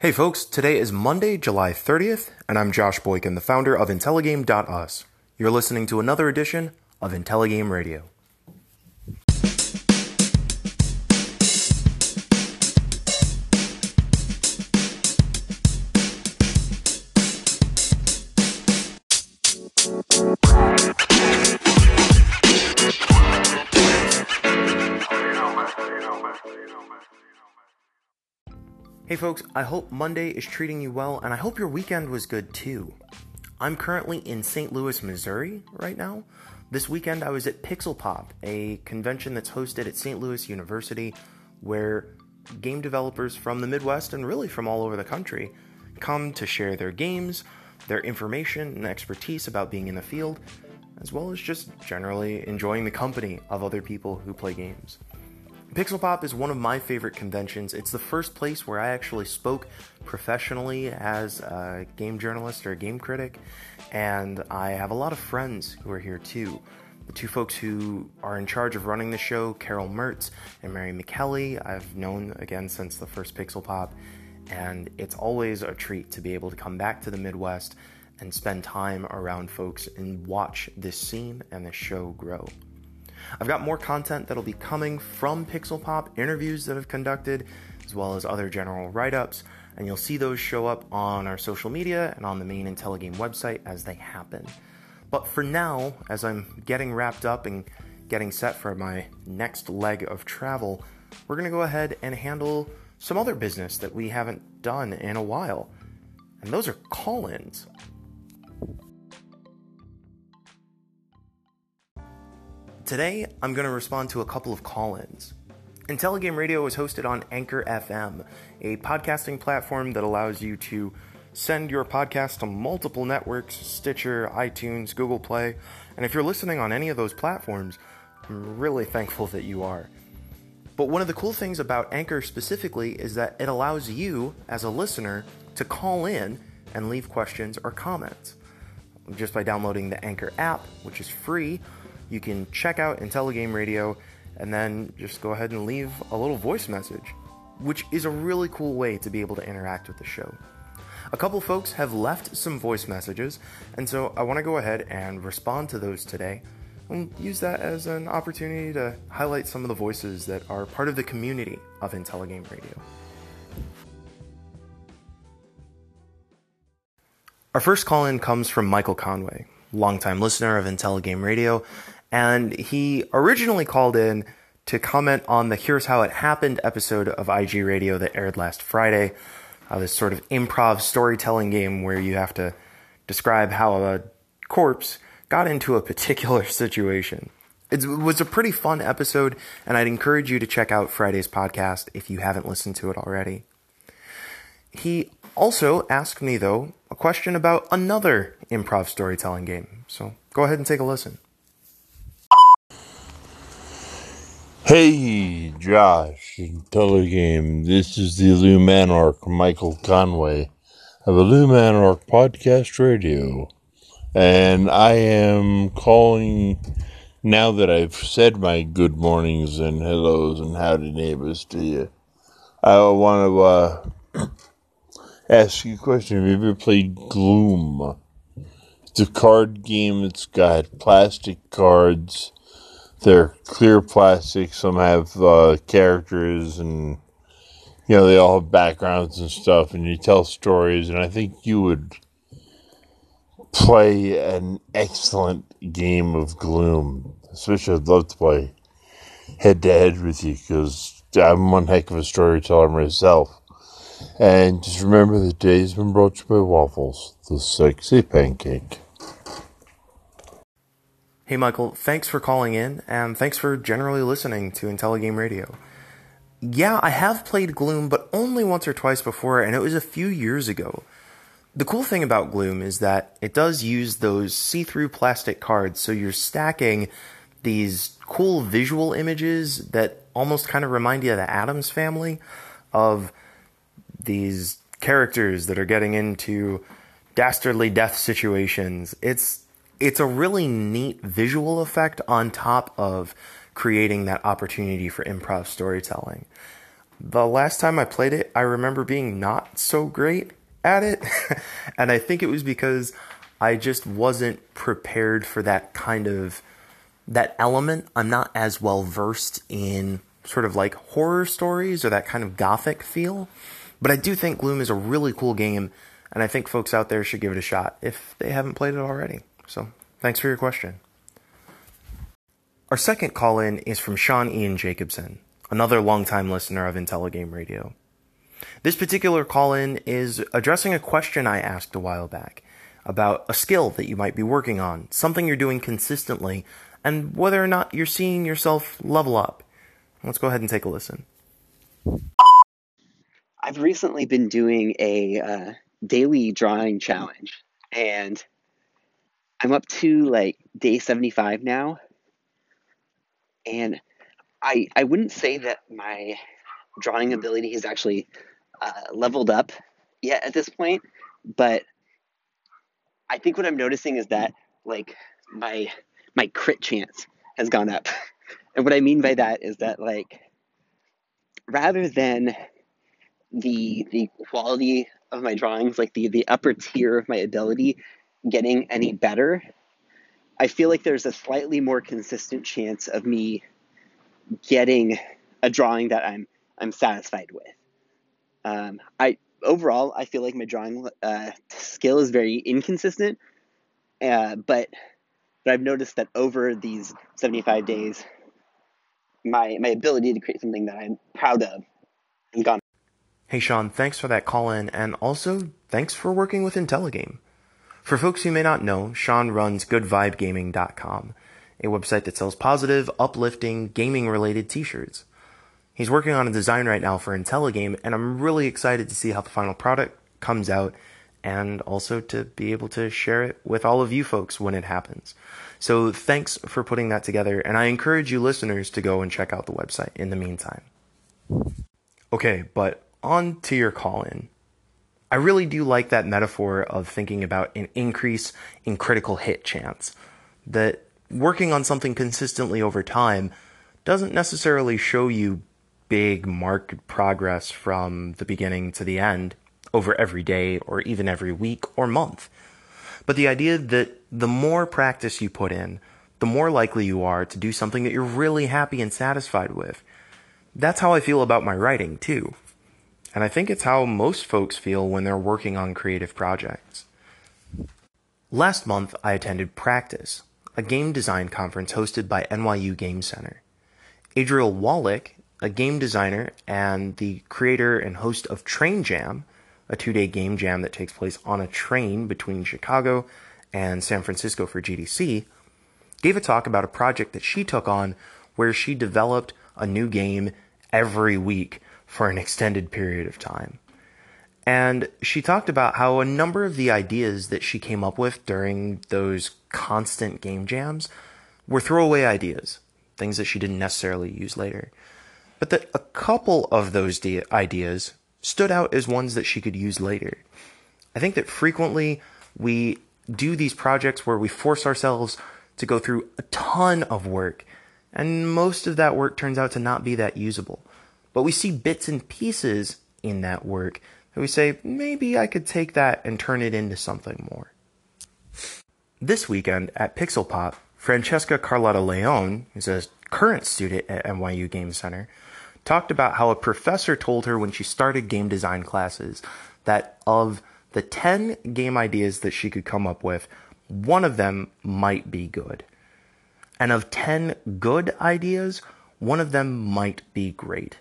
Hey folks, today is Monday, July 30th, and I'm Josh Boykin, the founder of Intelligame.us. You're listening to another edition of Intelligame Radio. Hey folks, I hope Monday is treating you well, and I hope your weekend was good too. I'm currently in St. Louis, Missouri right now. This weekend I was at Pixel Pop, a convention that's hosted at St. Louis University where game developers from the Midwest and really from all over the country come to share their games, their information and expertise about being in the field, as well as just generally enjoying the company of other people who play games. Pixel Pop is one of my favorite conventions. It's the first place where I actually spoke professionally as a game journalist or a game critic, and I have a lot of friends who are here too. The two folks who are in charge of running the show, Carol Mertz and Mary McKelly, I've known again since the first Pixel Pop, and it's always a treat to be able to come back to the Midwest and spend time around folks and watch this scene and this show grow. I've got more content that'll be coming from Pixel Pop, interviews that I've conducted, as well as other general write ups, and you'll see those show up on our social media and on the main Intelligame website as they happen. But for now, as I'm getting wrapped up and getting set for my next leg of travel, we're going to go ahead and handle some other business that we haven't done in a while. And those are call ins. Today, I'm going to respond to a couple of call ins. Intelligame Radio is hosted on Anchor FM, a podcasting platform that allows you to send your podcast to multiple networks Stitcher, iTunes, Google Play. And if you're listening on any of those platforms, I'm really thankful that you are. But one of the cool things about Anchor specifically is that it allows you, as a listener, to call in and leave questions or comments. Just by downloading the Anchor app, which is free, you can check out Intelligame Radio and then just go ahead and leave a little voice message, which is a really cool way to be able to interact with the show. A couple folks have left some voice messages, and so I want to go ahead and respond to those today and use that as an opportunity to highlight some of the voices that are part of the community of Intelligame Radio. Our first call in comes from Michael Conway, longtime listener of Intelligame Radio, and he originally called in to comment on the Here's How It Happened episode of IG Radio that aired last Friday. Uh, this sort of improv storytelling game where you have to describe how a corpse got into a particular situation. It was a pretty fun episode, and I'd encourage you to check out Friday's podcast if you haven't listened to it already. He also asked me, though, a question about another improv storytelling game. So go ahead and take a listen. Hey, Josh, Telegame. This is the Illumanarch, Michael Conway of Illumanarch Podcast Radio. And I am calling now that I've said my good mornings and hellos and howdy neighbors to you. I want to uh, ask you a question. Have you ever played Gloom? It's a card game. It's got plastic cards they're clear plastic. Some have uh, characters, and you know they all have backgrounds and stuff, and you tell stories. And I think you would play an excellent game of Gloom. Especially, I'd love to play head to head with you because I'm one heck of a storyteller myself. And just remember the day's been brought to you by Waffles, the sexy pancake. Hey, Michael, thanks for calling in, and thanks for generally listening to Intelligame Radio. Yeah, I have played Gloom, but only once or twice before, and it was a few years ago. The cool thing about Gloom is that it does use those see through plastic cards, so you're stacking these cool visual images that almost kind of remind you of the Addams family of these characters that are getting into dastardly death situations. It's it's a really neat visual effect on top of creating that opportunity for improv storytelling. The last time I played it, I remember being not so great at it. and I think it was because I just wasn't prepared for that kind of that element. I'm not as well versed in sort of like horror stories or that kind of gothic feel. But I do think Gloom is a really cool game, and I think folks out there should give it a shot if they haven't played it already. So, thanks for your question. Our second call in is from Sean Ian Jacobson, another longtime listener of IntelliGame Radio. This particular call in is addressing a question I asked a while back about a skill that you might be working on, something you're doing consistently, and whether or not you're seeing yourself level up. Let's go ahead and take a listen. I've recently been doing a uh, daily drawing challenge, and I'm up to like day 75 now. And I I wouldn't say that my drawing ability has actually uh, leveled up yet at this point, but I think what I'm noticing is that like my my crit chance has gone up. And what I mean by that is that like rather than the the quality of my drawings, like the the upper tier of my ability getting any better, I feel like there's a slightly more consistent chance of me getting a drawing that I'm I'm satisfied with. Um, I overall I feel like my drawing uh, skill is very inconsistent, uh, but but I've noticed that over these 75 days, my my ability to create something that I'm proud of has gone. Hey Sean, thanks for that call in, and also thanks for working with IntelliGame. For folks who may not know, Sean runs GoodVibeGaming.com, a website that sells positive, uplifting, gaming related t shirts. He's working on a design right now for IntelliGame, and I'm really excited to see how the final product comes out and also to be able to share it with all of you folks when it happens. So thanks for putting that together, and I encourage you listeners to go and check out the website in the meantime. Okay, but on to your call in. I really do like that metaphor of thinking about an increase in critical hit chance. That working on something consistently over time doesn't necessarily show you big marked progress from the beginning to the end over every day or even every week or month. But the idea that the more practice you put in, the more likely you are to do something that you're really happy and satisfied with. That's how I feel about my writing, too. And I think it's how most folks feel when they're working on creative projects. Last month, I attended Practice, a game design conference hosted by NYU Game Center. Adriel Wallick, a game designer and the creator and host of Train Jam, a two day game jam that takes place on a train between Chicago and San Francisco for GDC, gave a talk about a project that she took on where she developed a new game every week for an extended period of time. And she talked about how a number of the ideas that she came up with during those constant game jams were throwaway ideas, things that she didn't necessarily use later. But that a couple of those de- ideas stood out as ones that she could use later. I think that frequently we do these projects where we force ourselves to go through a ton of work, and most of that work turns out to not be that usable. But we see bits and pieces in that work and we say, maybe I could take that and turn it into something more. This weekend at Pixel Pop, Francesca Carlotta Leone, who's a current student at NYU Game Center, talked about how a professor told her when she started game design classes that of the 10 game ideas that she could come up with, one of them might be good. And of 10 good ideas, one of them might be great.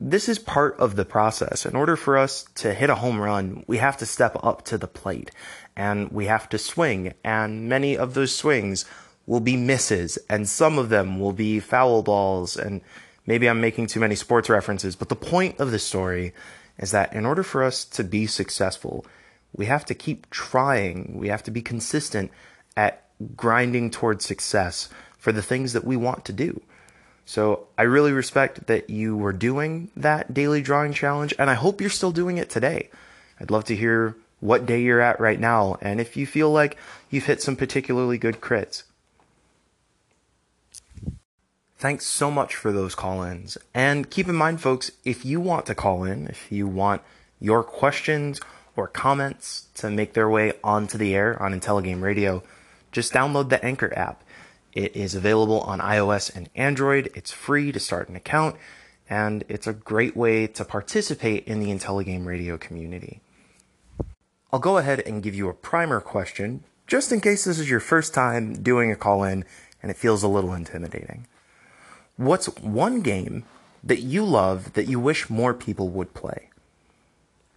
This is part of the process. In order for us to hit a home run, we have to step up to the plate and we have to swing. And many of those swings will be misses and some of them will be foul balls and Maybe I'm making too many sports references, but the point of the story is that in order for us to be successful, we have to keep trying. We have to be consistent at grinding towards success for the things that we want to do. So I really respect that you were doing that daily drawing challenge, and I hope you're still doing it today. I'd love to hear what day you're at right now, and if you feel like you've hit some particularly good crits. Thanks so much for those call ins. And keep in mind, folks, if you want to call in, if you want your questions or comments to make their way onto the air on IntelliGame Radio, just download the Anchor app. It is available on iOS and Android. It's free to start an account, and it's a great way to participate in the IntelliGame Radio community. I'll go ahead and give you a primer question, just in case this is your first time doing a call in and it feels a little intimidating. What's one game that you love that you wish more people would play?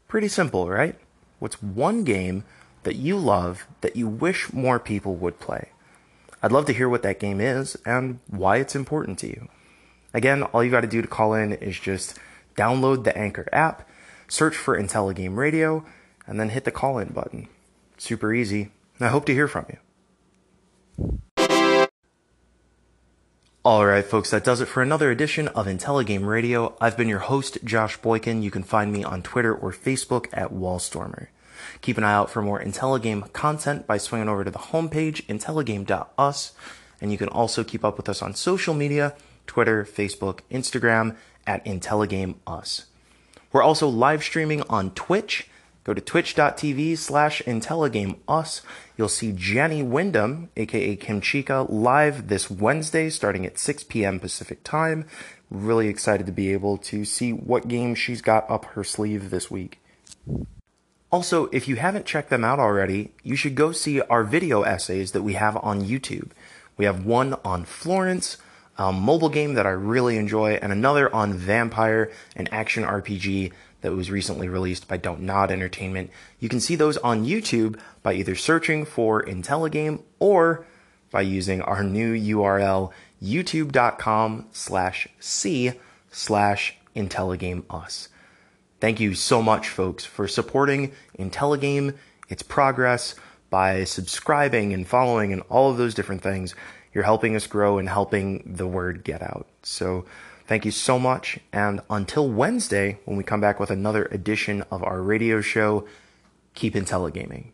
Pretty simple, right? What's one game that you love that you wish more people would play? I'd love to hear what that game is and why it's important to you. Again, all you got to do to call in is just download the Anchor app, search for IntelliGame Radio, and then hit the call in button. Super easy. I hope to hear from you. Alright, folks, that does it for another edition of IntelliGame Radio. I've been your host, Josh Boykin. You can find me on Twitter or Facebook at Wallstormer. Keep an eye out for more IntelliGame content by swinging over to the homepage, intelligame.us, and you can also keep up with us on social media, Twitter, Facebook, Instagram, at IntelliGameUs. We're also live streaming on Twitch Go to twitch.tv slash IntelliGameUs. You'll see Jenny Wyndham, aka Kim Chica, live this Wednesday starting at 6 p.m. Pacific time. Really excited to be able to see what game she's got up her sleeve this week. Also, if you haven't checked them out already, you should go see our video essays that we have on YouTube. We have one on Florence, a mobile game that I really enjoy, and another on Vampyr, an action RPG that was recently released by Dontnod Entertainment. You can see those on YouTube by either searching for IntelliGame or by using our new URL, youtube.com slash c slash IntelliGameUs. Thank you so much, folks, for supporting IntelliGame, its progress, by subscribing and following and all of those different things. You're helping us grow and helping the word get out. So Thank you so much. And until Wednesday, when we come back with another edition of our radio show, keep IntelliGaming.